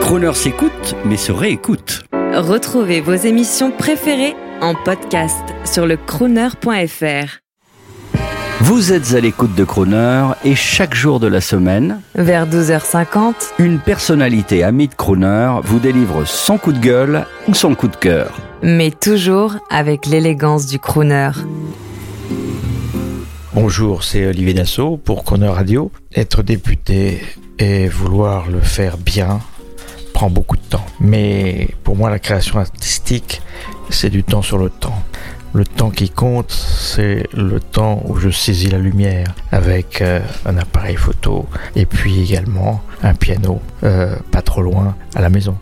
Croner s'écoute, mais se réécoute. Retrouvez vos émissions préférées en podcast sur le crooner.fr. Vous êtes à l'écoute de Croner et chaque jour de la semaine, Vers 12h50, une personnalité amie de Croner vous délivre son coup de gueule ou son coup de cœur. mais toujours avec l'élégance du crooner. Bonjour, c'est Olivier Dassault pour Croner Radio. Être député et vouloir le faire bien prend beaucoup de temps. Mais pour moi, la création artistique, c'est du temps sur le temps. Le temps qui compte, c'est le temps où je saisis la lumière avec euh, un appareil photo et puis également un piano, euh, pas trop loin à la maison.